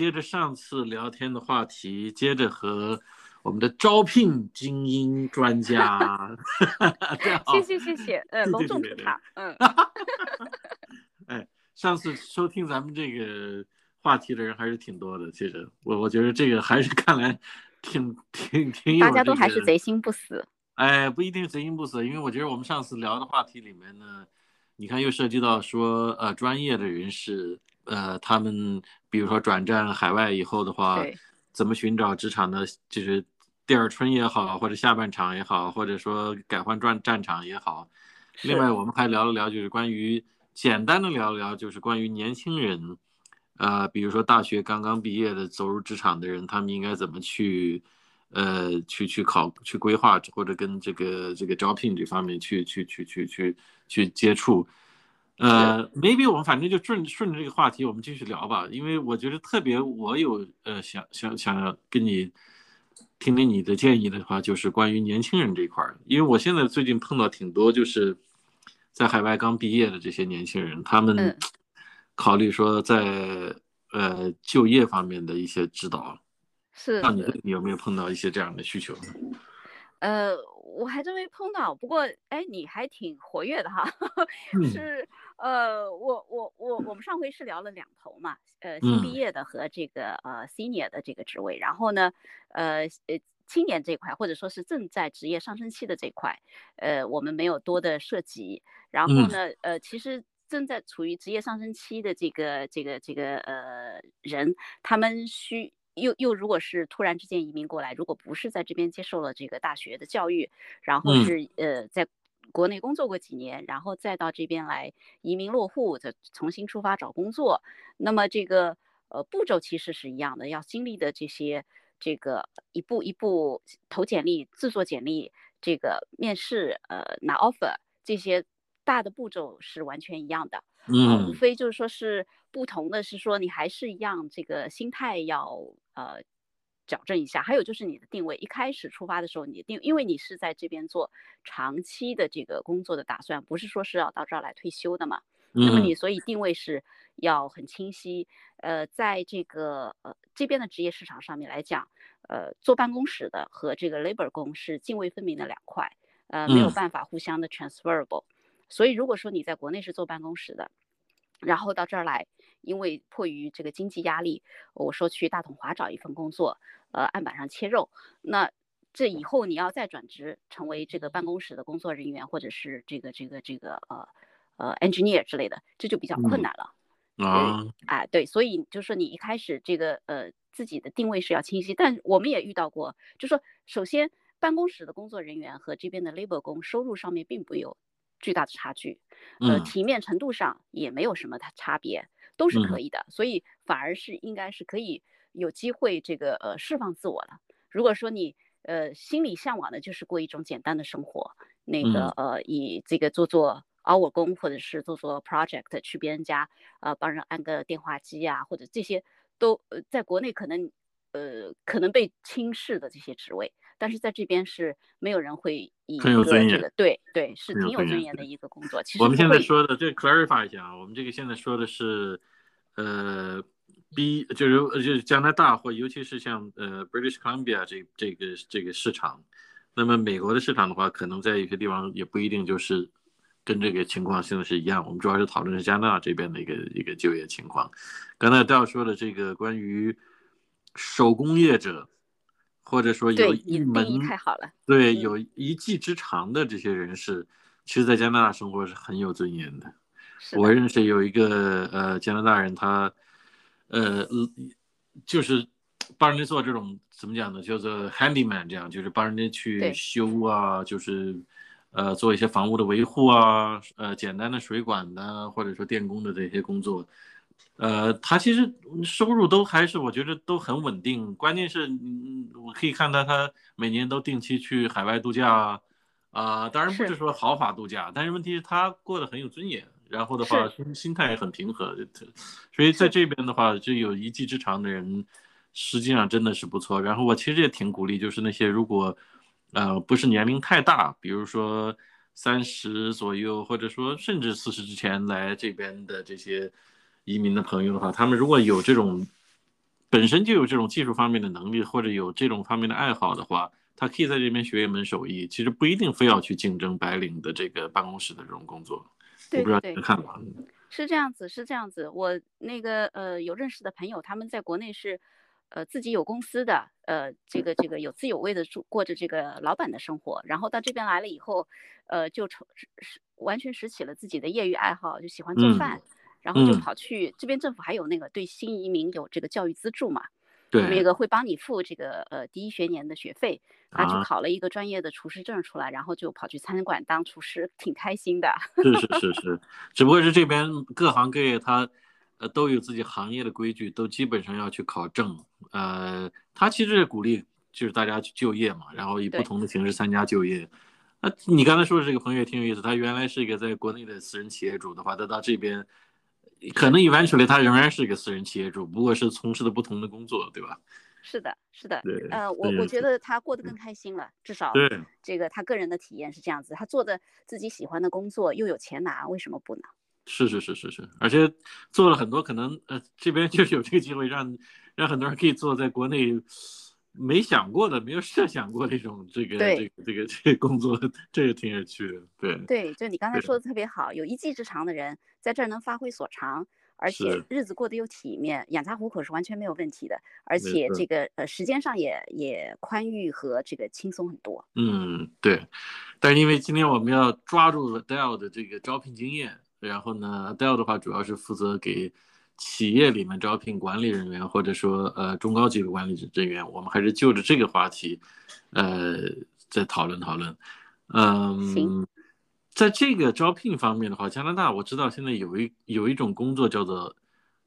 接着上次聊天的话题，接着和我们的招聘精英专家，谢谢谢谢，呃，隆重出场，嗯，哎，上次收听咱们这个话题的人还是挺多的，其实。我我觉得这个还是看来挺挺挺有，大家都还是贼心不死，哎，不一定贼心不死，因为我觉得我们上次聊的话题里面呢，你看又涉及到说呃专业的人士。呃，他们比如说转战海外以后的话，怎么寻找职场的，就是第二春也好，或者下半场也好，或者说改换战战场也好。另外，我们还聊了聊，就是关于简单的聊了聊，就是关于年轻人，呃，比如说大学刚刚毕业的走入职场的人，他们应该怎么去，呃，去去考去规划，或者跟这个这个招聘这方面去去去去去去接触。呃，maybe 我们反正就顺顺着这个话题，我们继续聊吧。因为我觉得特别，我有呃想想想要跟你听听你的建议的话，就是关于年轻人这一块儿。因为我现在最近碰到挺多，就是在海外刚毕业的这些年轻人，他们考虑说在呃就业方面的一些指导。是。那你你有没有碰到一些这样的需求？呃，我还真没碰到。不过，哎，你还挺活跃的哈。是。呃，我我我我们上回是聊了两头嘛，呃，新毕业的和这个呃 senior 的这个职位，然后呢，呃呃青年这块或者说是正在职业上升期的这块，呃，我们没有多的涉及。然后呢，呃，其实正在处于职业上升期的这个这个这个呃人，他们需又又如果是突然之间移民过来，如果不是在这边接受了这个大学的教育，然后是呃在。国内工作过几年，然后再到这边来移民落户，再重新出发找工作。那么这个呃步骤其实是一样的，要经历的这些这个一步一步投简历、制作简历、这个面试、呃拿 offer 这些大的步骤是完全一样的。嗯，无非就是说是不同的是说你还是一样这个心态要呃。矫正一下，还有就是你的定位，一开始出发的时候，你定，因为你是在这边做长期的这个工作的打算，不是说是要到这儿来退休的嘛。那么你所以定位是要很清晰。呃，在这个呃这边的职业市场上面来讲，呃，坐办公室的和这个 labor 工是泾渭分明的两块，呃，没有办法互相的 transferable。所以如果说你在国内是坐办公室的，然后到这儿来，因为迫于这个经济压力，我说去大统华找一份工作。呃，案板上切肉，那这以后你要再转职成为这个办公室的工作人员，或者是这个这个这个呃呃 engineer 之类的，这就比较困难了。啊，哎，对，所以就是说你一开始这个呃自己的定位是要清晰，但我们也遇到过，就说首先办公室的工作人员和这边的 labor 工收入上面并不有巨大的差距，呃，体面程度上也没有什么差差别，都是可以的，所以反而是应该是可以。有机会这个呃释放自我了。如果说你呃心里向往的就是过一种简单的生活，那个呃以这个做做 hour 工或者是做做 project 去别人家呃帮人安个电话机啊，或者这些都呃在国内可能呃可能被轻视的这些职位，但是在这边是没有人会以很有尊严，对对是挺有尊严的一个工作。其实我们现在说的这 clarify 一下啊，我们这个现在说的是呃。B 就是就是加拿大或尤其是像呃 British Columbia 这这个这个市场，那么美国的市场的话，可能在有些地方也不一定就是跟这个情况现在是一样。我们主要是讨论是加拿大这边的一个一个就业情况。刚才戴说的这个关于手工业者，或者说有一门太好了，对有一技之长的这些人士，其实在加拿大生活是很有尊严的。我认识有一个呃加拿大人，他。呃，就是帮人家做这种怎么讲呢？叫做 handyman，这样就是帮人家去修啊，就是呃做一些房屋的维护啊，呃简单的水管的或者说电工的这些工作，呃，他其实收入都还是我觉得都很稳定。关键是，嗯，我可以看到他每年都定期去海外度假啊，啊，当然不是说豪华度假，但是问题是他过得很有尊严。然后的话，心心态也很平和，所以在这边的话，就有一技之长的人，实际上真的是不错。然后我其实也挺鼓励，就是那些如果，呃，不是年龄太大，比如说三十左右，或者说甚至四十之前来这边的这些移民的朋友的话，他们如果有这种本身就有这种技术方面的能力，或者有这种方面的爱好的话，他可以在这边学一门手艺，其实不一定非要去竞争白领的这个办公室的这种工作。对对对，看法是这样子，是这样子。我那个呃有认识的朋友，他们在国内是呃自己有公司的，呃这个这个有滋有味的住过着这个老板的生活，然后到这边来了以后，呃就成是完全拾起了自己的业余爱好，就喜欢做饭。然后就跑去这边，政府还有那个对新移民有这个教育资助嘛？对，那个会帮你付这个呃第一学年的学费，他去考了一个专业的厨师证出来，然后就跑去餐馆当厨师，挺开心的。是是是是，只不过是这边各行各业他呃都有自己行业的规矩，都基本上要去考证。呃，他其实鼓励就是大家去就业嘛，然后以不同的形式参加就业。那你刚才说的这个朋友也挺有意思，他原来是一个在国内的私人企业主的话，他到这边。可能 eventually 他仍然是一个私人企业主，不过是从事的不同的工作，对吧？是的，是的。呃，我我觉得他过得更开心了，至少对这个他个人的体验是这样子。他做的自己喜欢的工作，又有钱拿，为什么不呢？是是是是是，而且做了很多可能呃这边就是有这个机会让让很多人可以做在国内没想过的、没有设想过的一种这个这个这个这个工作，这个挺有趣的。对对，就你刚才说的特别好，有一技之长的人。在这儿能发挥所长，而且日子过得又体面，养家糊口是完全没有问题的。而且这个呃时间上也也宽裕和这个轻松很多。嗯，对。但是因为今天我们要抓住了 Dell 的这个招聘经验，然后呢，Dell 的话主要是负责给企业里面招聘管理人员，或者说呃中高级的管理人员。我们还是就着这个话题，呃，再讨论讨论。嗯。在这个招聘方面的话，加拿大我知道现在有一有一种工作叫做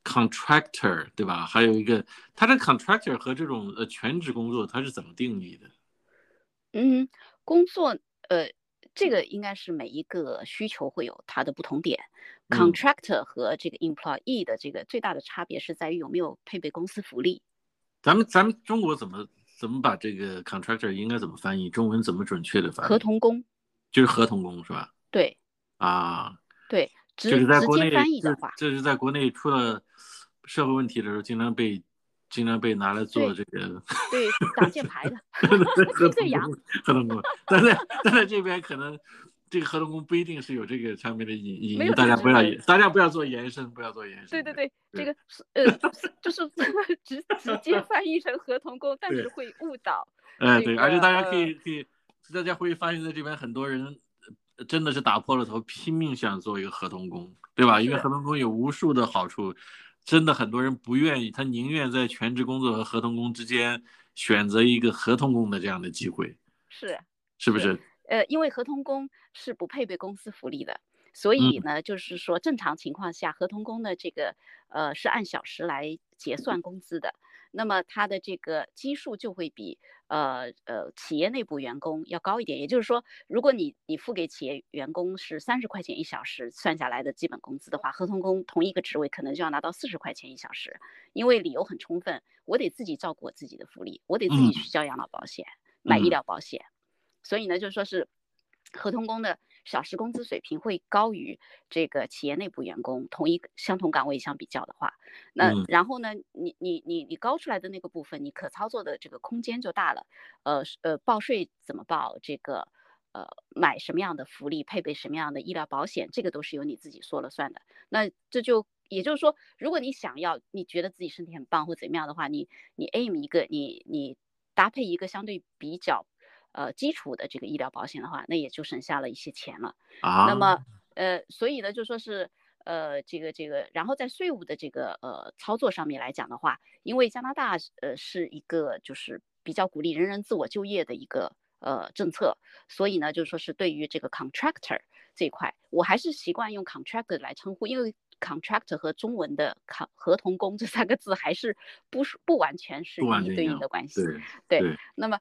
contractor，对吧？还有一个，它的 contractor 和这种呃全职工作它是怎么定义的？嗯，工作呃，这个应该是每一个需求会有它的不同点。Contractor 和这个 employee 的这个最大的差别是在于有没有配备公司福利。咱们咱们中国怎么怎么把这个 contractor 应该怎么翻译？中文怎么准确的翻译？合同工。就是合同工是吧？对，啊，对，就是在国内翻译的话，这是在国内出了社会问题的时候，经常被经常被拿来做这个，对，挡箭牌的，合同工，合同工。但在但在这边可能这个合同工不一定是有这个产品的隐隐，大家不要大家不要做延伸，不要做延伸。对对对，这个 是呃，就是 直直接翻译成合同工，但是会误导。哎，对，而且大家可以可以，大家会发现在这边很多人。真的是打破了头，拼命想做一个合同工，对吧？因为合同工有无数的好处，真的很多人不愿意，他宁愿在全职工作和合同工之间选择一个合同工的这样的机会，是是不是？呃，因为合同工是不配备公司福利的，所以。呢，就是说正常情况下，合同工的这个呃是按小时来结算工资的。那么他的这个基数就会比呃呃企业内部员工要高一点，也就是说，如果你你付给企业员工是三十块钱一小时算下来的基本工资的话，合同工同一个职位可能就要拿到四十块钱一小时，因为理由很充分，我得自己照顾我自己的福利，我得自己去交养老保险、买医疗保险，所以呢，就是说是合同工的。小时工资水平会高于这个企业内部员工同一相同岗位相比较的话，那然后呢，你你你你高出来的那个部分，你可操作的这个空间就大了。呃呃，报税怎么报？这个呃，买什么样的福利，配备什么样的医疗保险，这个都是由你自己说了算的。那这就也就是说，如果你想要，你觉得自己身体很棒或怎么样的话，你你 aim 一个，你你搭配一个相对比较。呃，基础的这个医疗保险的话，那也就省下了一些钱了啊。那么，呃，所以呢，就说是，呃，这个这个，然后在税务的这个呃操作上面来讲的话，因为加拿大呃是一个就是比较鼓励人人自我就业的一个呃政策，所以呢，就说是对于这个 contractor 这一块，我还是习惯用 contractor 来称呼，因为 contractor 和中文的合合同工这三个字还是不是不完全是一对应的关系。对，那么。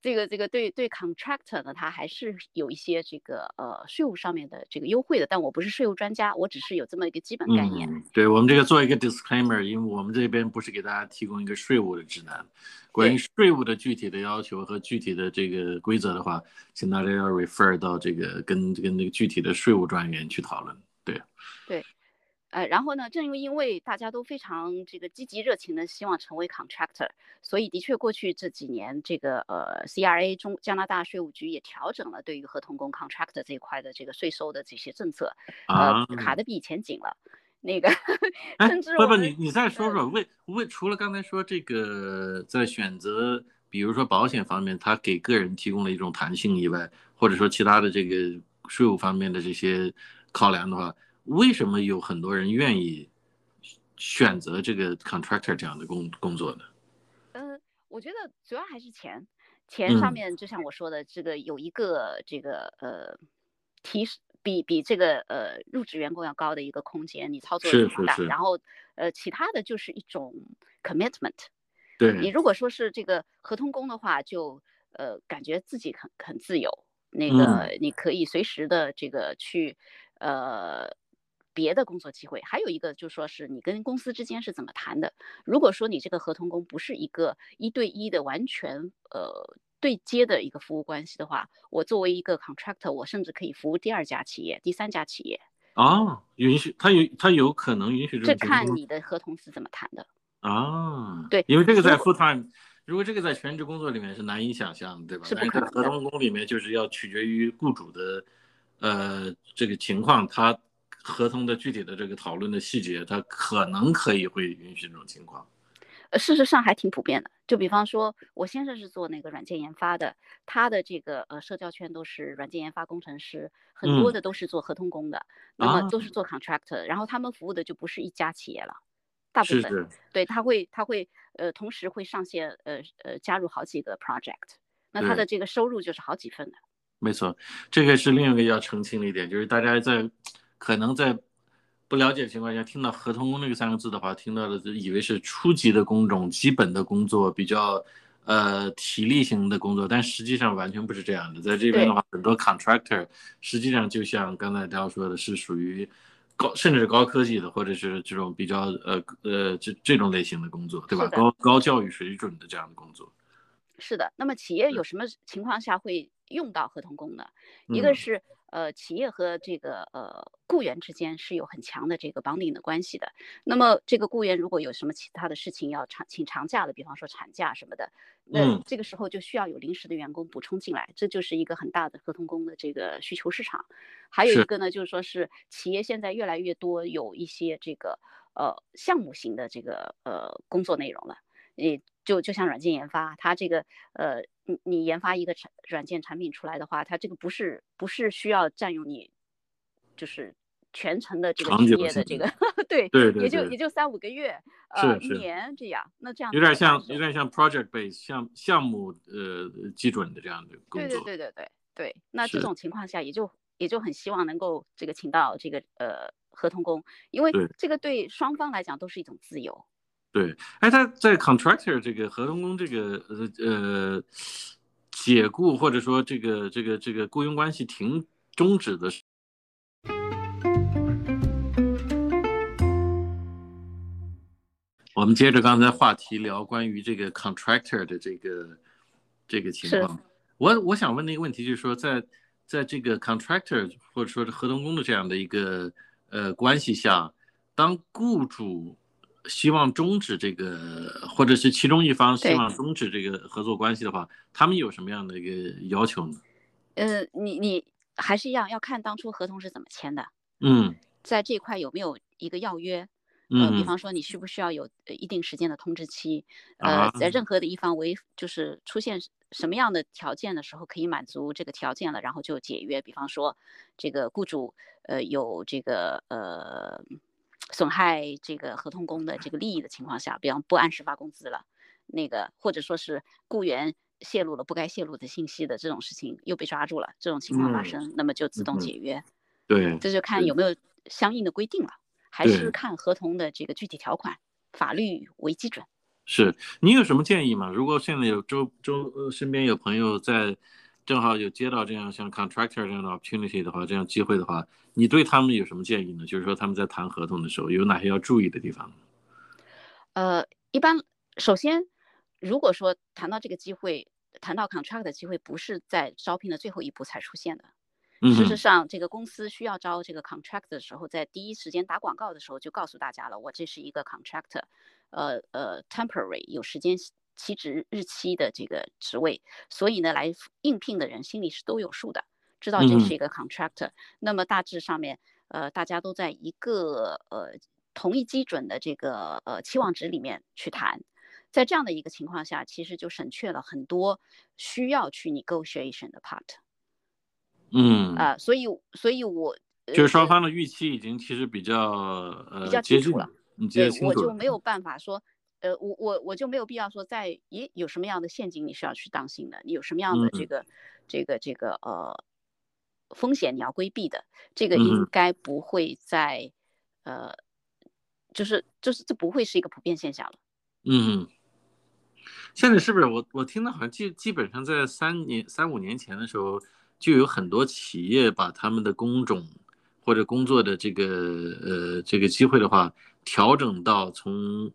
这个这个对对 contractor 呢，它还是有一些这个呃税务上面的这个优惠的，但我不是税务专家，我只是有这么一个基本概念。对我们这个做一个 disclaimer，因为我们这边不是给大家提供一个税务的指南，关于税务的具体的要求和具体的这个规则的话，请大家要 refer 到这个跟跟那个具体的税务专员去讨论。对，对。呃，然后呢，正因为大家都非常这个积极热情的希望成为 contractor，所以的确过去这几年，这个呃 CRA 中加拿大税务局也调整了对于合同工 contractor 这一块的这个税收的这些政策，呃，卡的比以前紧了。那个，甚至不不，你你再说说，为为除了刚才说这个在选择，比如说保险方面，它给个人提供了一种弹性以外，或者说其他的这个税务方面的这些考量的话。为什么有很多人愿意选择这个 contractor 这样的工工作呢？呃，我觉得主要还是钱，钱上面就像我说的，这个有一个这个呃提示比比这个呃入职员工要高的一个空间，你操作是是是。然后呃其他的就是一种 commitment。对。你如果说是这个合同工的话，就呃感觉自己很很自由，那个你可以随时的这个去呃。别的工作机会，还有一个就说是你跟公司之间是怎么谈的。如果说你这个合同工不是一个一对一的完全呃对接的一个服务关系的话，我作为一个 contractor，我甚至可以服务第二家企业、第三家企业。啊，允许他有他有可能允许这看你的合同是怎么谈的啊。对，因为这个在 full time，如果这个在全职工作里面是难以想象，对吧？是不可能。合同工里面就是要取决于雇主的呃这个情况，他。合同的具体的这个讨论的细节，它可能可以会允许这种情况。呃，事实上还挺普遍的。就比方说，我先生是做那个软件研发的，他的这个呃社交圈都是软件研发工程师，很多的都是做合同工的，那么都是做 contractor，然后他们服务的就不是一家企业了，大部分对他会他会呃同时会上线呃呃加入好几个 project，那他的这个收入就是好几份的。没错，这个是另一个要澄清的一点，就是大家在。可能在不了解的情况下，听到合同工那个三个字的话，听到的就以为是初级的工种、基本的工作，比较呃体力型的工作，但实际上完全不是这样的。在这边的话，很多 contractor 实际上就像刚才大家说的，是属于高甚至是高科技的，或者是这种比较呃呃这这种类型的工作，对吧？高高教育水准的这样的工作。是的。那么企业有什么情况下会用到合同工呢？一个是。呃，企业和这个呃雇员之间是有很强的这个绑定的关系的。那么这个雇员如果有什么其他的事情要长请长假的，比方说产假什么的，那这个时候就需要有临时的员工补充进来，这就是一个很大的合同工的这个需求市场。还有一个呢，就是说是企业现在越来越多有一些这个呃项目型的这个呃工作内容了，你就就像软件研发，它这个呃。你你研发一个产软件产品出来的话，它这个不是不是需要占用你，就是全程的这个职业的这个，对对对，也就也就三五个月，呃，一年这样，那这样有点像有点像 project base 项项目呃基准的这样的工作，对对对对对对，那这种情况下也就也就很希望能够这个请到这个呃合同工，因为这个对双方来讲都是一种自由。对，哎，他在 contractor 这个合同工这个呃呃解雇或者说这个这个这个雇佣关系停终止的，我们接着刚才话题聊关于这个 contractor 的这个这个情况。我我想问的一个问题就是说，在在这个 contractor 或者说是合同工的这样的一个呃关系下，当雇主希望终止这个，或者是其中一方希望终止这个合作关系的话，他们有什么样的一个要求呢？呃，你你还是一样要看当初合同是怎么签的。嗯，在这块有没有一个要约？呃，比方说你需不需要有一定时间的通知期？呃，在任何的一方违就是出现什么样的条件的时候可以满足这个条件了，然后就解约。比方说这个雇主呃有这个呃。损害这个合同工的这个利益的情况下，比方不按时发工资了，那个或者说是雇员泄露了不该泄露的信息的这种事情又被抓住了，这种情况发生，那么就自动解约。对，这就看有没有相应的规定了，还是看合同的这个具体条款，法律为基准。是你有什么建议吗？如果现在有周周身边有朋友在。正好有接到这样像 contractor 这样的 opportunity 的话，这样机会的话，你对他们有什么建议呢？就是说他们在谈合同的时候有哪些要注意的地方？呃，一般首先，如果说谈到这个机会，谈到 contract 的机会不是在招聘的最后一步才出现的，事实上，这个公司需要招这个 contract 的时候，在第一时间打广告的时候就告诉大家了，我这是一个 contractor，呃呃 temporary 有时间期职日期的这个职位，所以呢，来应聘的人心里是都有数的，知道这是一个 contractor。那么大致上面，呃，大家都在一个呃同一基准的这个呃期望值里面去谈，在这样的一个情况下，其实就省去了很多需要去 negotiation 的 part。嗯啊，所以，所以我就是双方的预期已经其实比较呃比较清楚了，对，我就没有办法说，呃，我我我就没有必要说在，咦，有什么样的陷阱你是要去当心的，你有什么样的这个这个这个呃风险你要规避的，这个应该不会在呃，就是就是这不会是一个普遍现象了。嗯，现在是不是我我听到好像基基本上在三年三五年前的时候。就有很多企业把他们的工种或者工作的这个呃这个机会的话，调整到从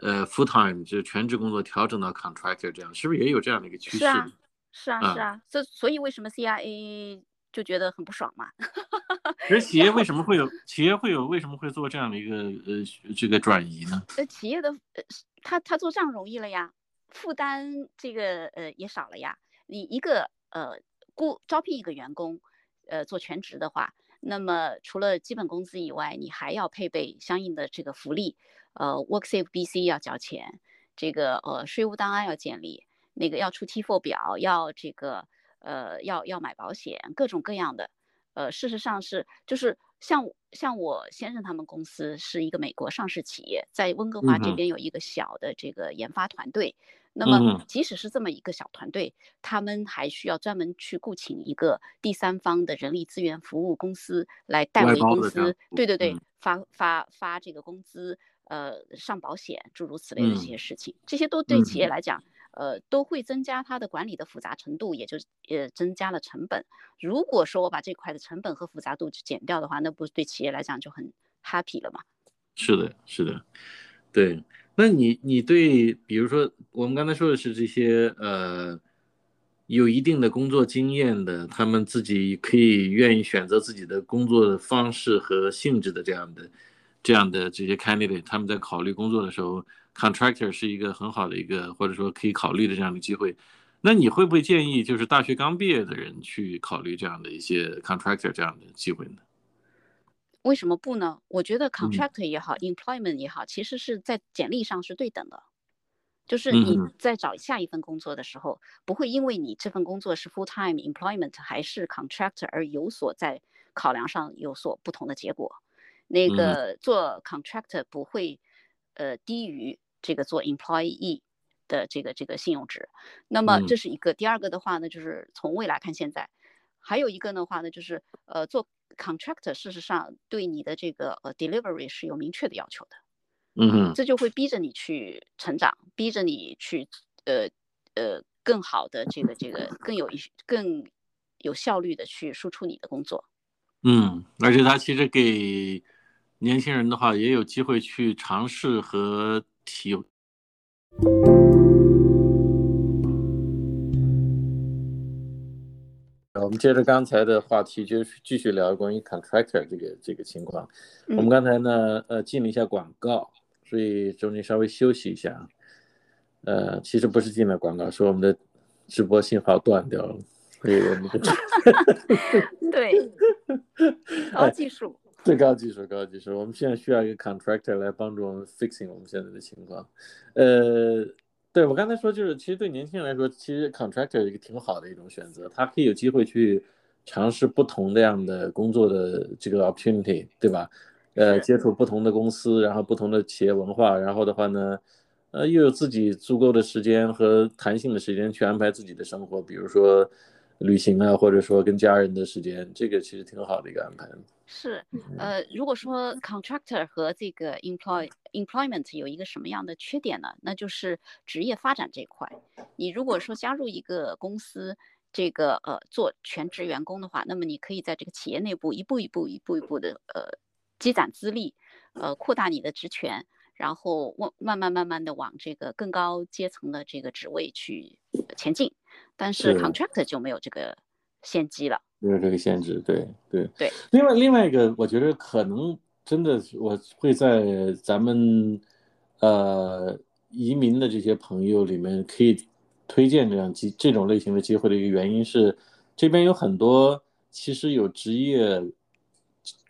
呃 full time 就全职工作调整到 contractor 这样，是不是也有这样的一个趋势？是啊，是啊，是啊。这所以为什么 CIA 就觉得很不爽嘛？其实企业为什么会有企业会有为什么会做这样的一个呃这个转移呢？呃，企业的呃他他做这样容易了呀，负担这个呃也少了呀。你一个呃。雇招聘一个员工，呃，做全职的话，那么除了基本工资以外，你还要配备相应的这个福利，呃，WorkSafe BC 要交钱，这个呃税务档案要建立，那个要出 T4 表，要这个呃要要买保险，各种各样的，呃，事实上是就是像像我先生他们公司是一个美国上市企业，在温哥华这边有一个小的这个研发团队。那么，即使是这么一个小团队，他们还需要专门去雇请一个第三方的人力资源服务公司来代为公司，对对对，发发发这个工资，呃，上保险，诸如此类的这些事情，这些都对企业来讲，呃，都会增加它的管理的复杂程度，也就呃增加了成本。如果说我把这块的成本和复杂度减掉的话，那不是对企业来讲就很 happy 了嘛？是的，是的，对。那你你对，比如说我们刚才说的是这些呃，有一定的工作经验的，他们自己可以愿意选择自己的工作的方式和性质的这样的这样的这些 candidate，他们在考虑工作的时候，contractor 是一个很好的一个或者说可以考虑的这样的机会。那你会不会建议就是大学刚毕业的人去考虑这样的一些 contractor 这样的机会呢？为什么不呢？我觉得 contractor 也好，employment 也好，其实是在简历上是对等的，就是你在找下一份工作的时候，不会因为你这份工作是 full time employment 还是 contractor 而有所在考量上有所不同的结果。那个做 contractor 不会呃低于这个做 employee 的这个这个信用值。那么这是一个，第二个的话呢，就是从未来看现在，还有一个的话呢，就是呃做。Contractor 事实上对你的这个呃 delivery 是有明确的要求的，嗯，这就会逼着你去成长，逼着你去呃呃更好的这个这个更有一更有效率的去输出你的工作。嗯，而且他其实给年轻人的话也有机会去尝试和体。我们接着刚才的话题，就是继续聊关于 contractor 这个这个情况。我们刚才呢，呃，进了一下广告，所以中间稍微休息一下。呃，其实不是进了广告，是我们的直播信号断掉了，所以我们就 对高技术，最高技术，高技术。我们现在需要一个 contractor 来帮助我们 fixing 我们现在的情况。呃。对我刚才说，就是其实对年轻人来说，其实 contractor 一个挺好的一种选择，他可以有机会去尝试不同的样的工作的这个 opportunity，对吧？呃，接触不同的公司，然后不同的企业文化，然后的话呢，呃，又有自己足够的时间和弹性的时间去安排自己的生活，比如说旅行啊，或者说跟家人的时间，这个其实挺好的一个安排。是，呃，如果说 contractor 和这个 employ employment 有一个什么样的缺点呢？那就是职业发展这块。你如果说加入一个公司，这个呃做全职员工的话，那么你可以在这个企业内部一步一步、一步一步的呃积攒资历，呃扩大你的职权，然后往慢慢慢慢的往这个更高阶层的这个职位去前进。但是 contractor 就没有这个先机了。没有这个限制，对对对。另外另外一个，我觉得可能真的我会在咱们呃移民的这些朋友里面可以推荐这样机这种类型的机会的一个原因是，这边有很多其实有职业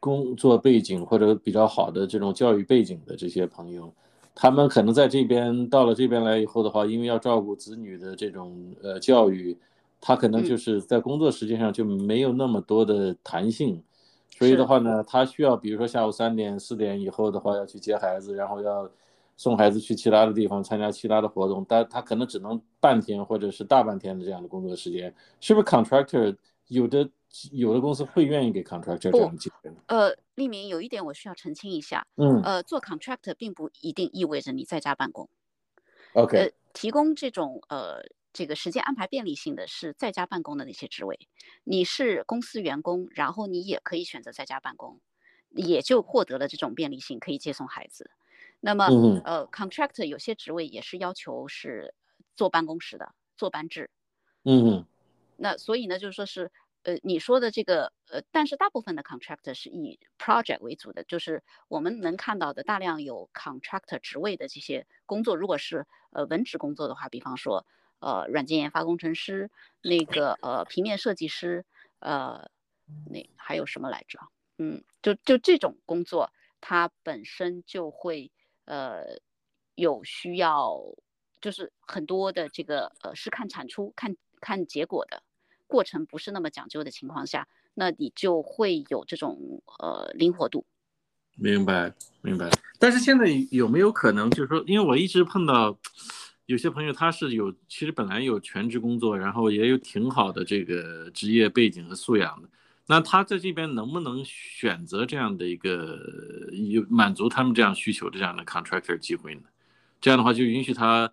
工作背景或者比较好的这种教育背景的这些朋友，他们可能在这边到了这边来以后的话，因为要照顾子女的这种呃教育。他可能就是在工作时间上就没有那么多的弹性，所以的话呢，他需要比如说下午三点四点以后的话要去接孩子，然后要送孩子去其他的地方参加其他的活动，但他可能只能半天或者是大半天的这样的工作时间，是不是？Contractor 有的有的公司会愿意给 Contractor 这样机会呃，立明有一点我需要澄清一下，嗯，呃，做 Contractor 并不一定意味着你在家办公，OK，呃提供这种呃。这个时间安排便利性的是在家办公的那些职位，你是公司员工，然后你也可以选择在家办公，也就获得了这种便利性，可以接送孩子。那么，呃，contract 有些职位也是要求是坐办公室的，坐班制。嗯，那所以呢，就是说是，呃，你说的这个，呃，但是大部分的 contract 是以 project 为主的，就是我们能看到的大量有 contractor 职位的这些工作，如果是呃文职工作的话，比方说。呃，软件研发工程师，那个呃，平面设计师，呃，那还有什么来着？嗯，就就这种工作，它本身就会呃有需要，就是很多的这个呃是看产出、看看结果的过程，不是那么讲究的情况下，那你就会有这种呃灵活度。明白，明白。但是现在有没有可能，就是说，因为我一直碰到。有些朋友他是有，其实本来有全职工作，然后也有挺好的这个职业背景和素养的，那他在这边能不能选择这样的一个有满足他们这样需求的这样的 contractor 机会呢？这样的话就允许他，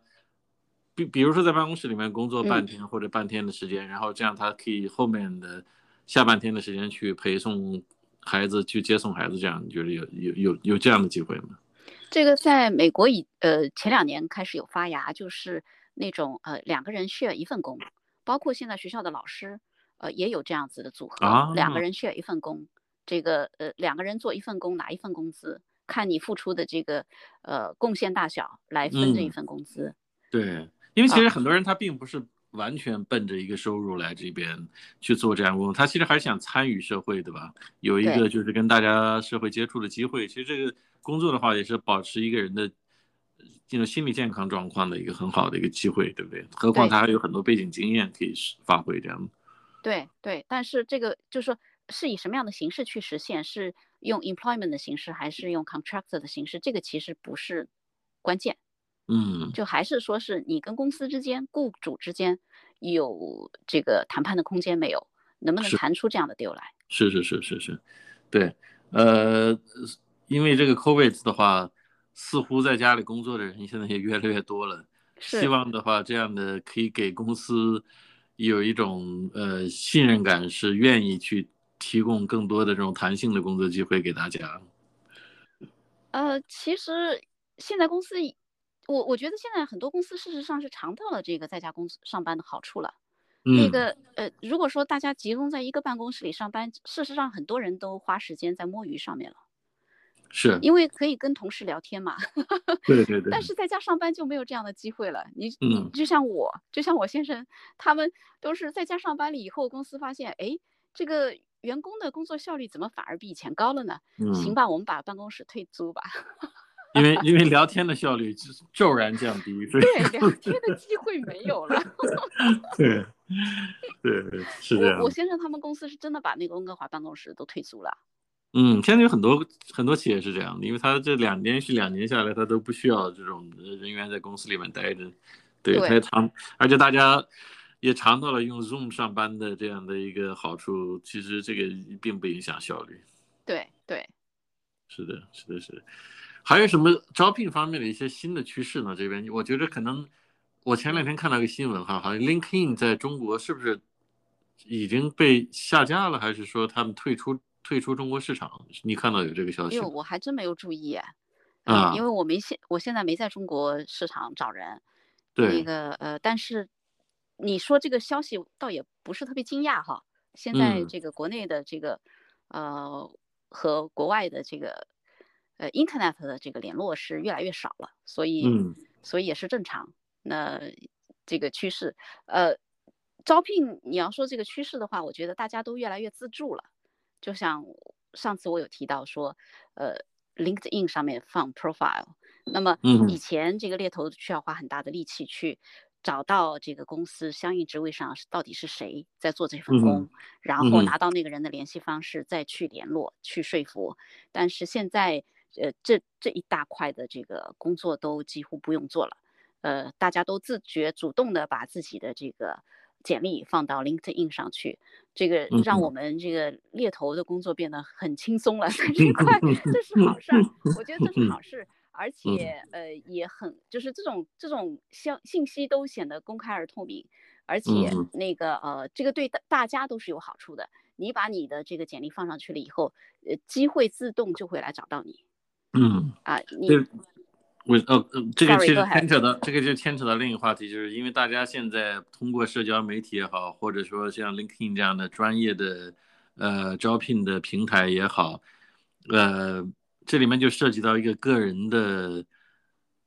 比比如说在办公室里面工作半天或者半天的时间，然后这样他可以后面的下半天的时间去陪送孩子，去接送孩子，这样你觉得有有有有这样的机会吗？这个在美国以呃前两年开始有发芽，就是那种呃两个人 share 一份工，包括现在学校的老师呃也有这样子的组合，两个人 share 一份工，这个呃两个人做一份工拿一份工资，看你付出的这个呃贡献大小来分这一份工资。对，因为其实很多人他并不是完全奔着一个收入来这边去做这样工作，他其实还是想参与社会，对吧？有一个就是跟大家社会接触的机会，其实这个。工作的话也是保持一个人的这种心理健康状况的一个很好的一个机会，对不对？何况他还有很多背景经验可以发挥，这样。对对，但是这个就是说是以什么样的形式去实现？是用 employment 的形式，还是用 contractor 的形式？这个其实不是关键。嗯，就还是说是你跟公司之间、雇主之间有这个谈判的空间没有？能不能谈出这样的 deal 来？是是是是是，对，呃。因为这个 COVID 的话，似乎在家里工作的人现在也越来越多了。希望的话，这样的可以给公司有一种呃信任感，是愿意去提供更多的这种弹性的工作机会给大家。呃，其实现在公司，我我觉得现在很多公司事实上是尝到了这个在家公司上班的好处了。那个呃，如果说大家集中在一个办公室里上班，事实上很多人都花时间在摸鱼上面了。是因为可以跟同事聊天嘛？对 对对。但是在家上班就没有这样的机会了。你你，就像我，就像我先生，他们都是在家上班了以后，公司发现，哎，这个员工的工作效率怎么反而比以前高了呢？行吧，我们把办公室退租吧。因为因为聊天的效率就骤然降低，对 聊天的机会没有了。对对是这样。我先生他们公司是真的把那个温哥华办公室都退租了。嗯，现在有很多很多企业是这样的，因为他这两连续两年下来，他都不需要这种人员在公司里面待着，对，他也尝，而且大家也尝到了用 Zoom 上班的这样的一个好处，其实这个并不影响效率。对对，是的，是的，是的。还有什么招聘方面的一些新的趋势呢？这边我觉得可能，我前两天看到一个新闻哈，好像 LinkedIn 在中国是不是已经被下架了，还是说他们退出？退出中国市场，你看到有这个消息？哎呦，我还真没有注意啊，因为我没现我现在没在中国市场找人。对。那个呃，但是你说这个消息倒也不是特别惊讶哈，现在这个国内的这个呃和国外的这个呃 Internet 的这个联络是越来越少了，所以所以也是正常。那这个趋势，呃，招聘你要说这个趋势的话，我觉得大家都越来越自助了。就像上次我有提到说，呃，LinkedIn 上面放 profile，那么以前这个猎头需要花很大的力气去找到这个公司相应职位上到底是谁在做这份工，然后拿到那个人的联系方式再去联络去说服。但是现在，呃，这这一大块的这个工作都几乎不用做了。呃，大家都自觉主动的把自己的这个简历放到 LinkedIn 上去，这个让我们这个猎头的工作变得很轻松了，这块这是好事儿，我觉得这是好事，而且呃也很就是这种这种相信息都显得公开而透明，而且那个呃这个对大大家都是有好处的，你把你的这个简历放上去了以后，呃机会自动就会来找到你，嗯啊你。我呃呃，这个其实牵扯到这个就牵扯到另一个话题，就是因为大家现在通过社交媒体也好，或者说像 LinkedIn 这样的专业的呃招聘的平台也好，呃，这里面就涉及到一个个人的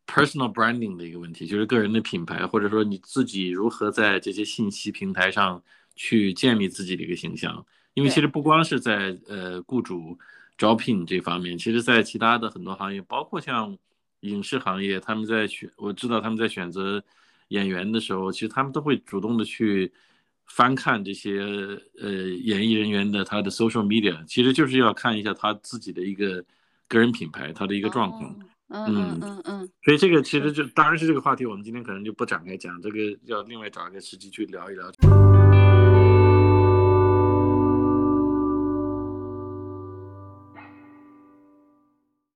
personal branding 的一个问题，就是个人的品牌，或者说你自己如何在这些信息平台上去建立自己的一个形象。因为其实不光是在呃雇主招聘这方面，其实在其他的很多行业，包括像。影视行业，他们在选，我知道他们在选择演员的时候，其实他们都会主动的去翻看这些呃演艺人员的他的 social media，其实就是要看一下他自己的一个个人品牌，他的一个状况。嗯嗯嗯嗯。所以这个其实就当然是这个话题，我们今天可能就不展开讲，这个要另外找一个时机去聊一聊。